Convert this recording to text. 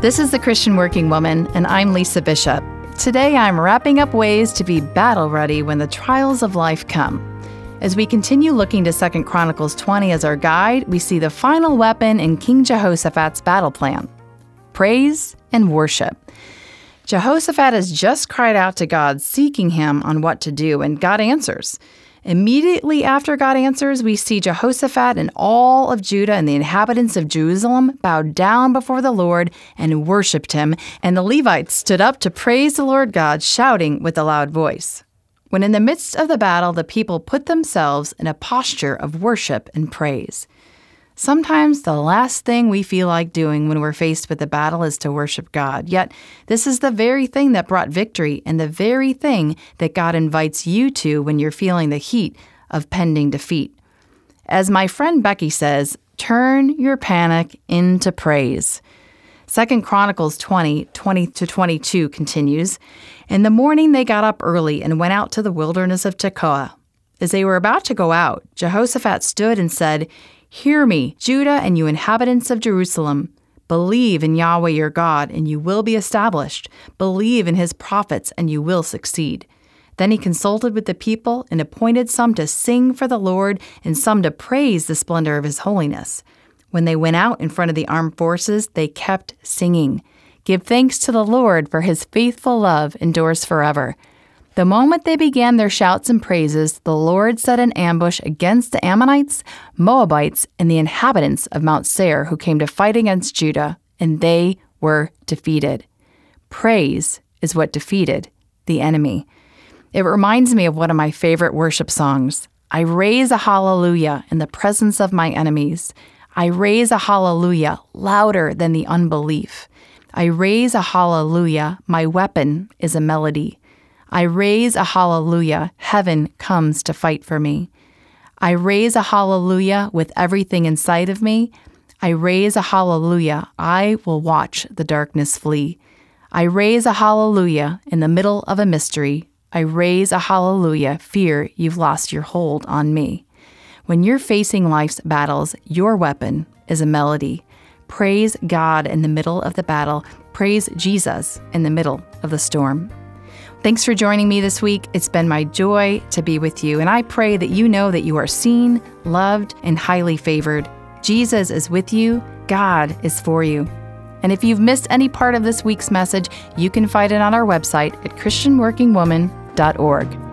This is the Christian Working Woman, and I'm Lisa Bishop. Today I'm wrapping up ways to be battle ready when the trials of life come. As we continue looking to 2 Chronicles 20 as our guide, we see the final weapon in King Jehoshaphat's battle plan praise and worship. Jehoshaphat has just cried out to God, seeking him on what to do, and God answers. Immediately after God answers, we see Jehoshaphat and all of Judah and the inhabitants of Jerusalem bowed down before the Lord and worshiped him, and the Levites stood up to praise the Lord God, shouting with a loud voice. When in the midst of the battle, the people put themselves in a posture of worship and praise. Sometimes the last thing we feel like doing when we're faced with a battle is to worship God. Yet, this is the very thing that brought victory and the very thing that God invites you to when you're feeling the heat of pending defeat. As my friend Becky says, turn your panic into praise. Second Chronicles 20, 20 to 22 continues. In the morning they got up early and went out to the wilderness of Tekoa. As they were about to go out, Jehoshaphat stood and said, Hear me, Judah and you inhabitants of Jerusalem. Believe in Yahweh your God, and you will be established. Believe in his prophets, and you will succeed. Then he consulted with the people and appointed some to sing for the Lord and some to praise the splendor of his holiness. When they went out in front of the armed forces, they kept singing. Give thanks to the Lord, for his faithful love endures forever. The moment they began their shouts and praises, the Lord set an ambush against the Ammonites, Moabites, and the inhabitants of Mount Seir who came to fight against Judah, and they were defeated. Praise is what defeated the enemy. It reminds me of one of my favorite worship songs. I raise a hallelujah in the presence of my enemies. I raise a hallelujah louder than the unbelief. I raise a hallelujah. My weapon is a melody. I raise a hallelujah. Heaven comes to fight for me. I raise a hallelujah with everything inside of me. I raise a hallelujah. I will watch the darkness flee. I raise a hallelujah in the middle of a mystery. I raise a hallelujah. Fear you've lost your hold on me. When you're facing life's battles, your weapon is a melody. Praise God in the middle of the battle. Praise Jesus in the middle of the storm. Thanks for joining me this week. It's been my joy to be with you, and I pray that you know that you are seen, loved, and highly favored. Jesus is with you, God is for you. And if you've missed any part of this week's message, you can find it on our website at ChristianWorkingWoman.org.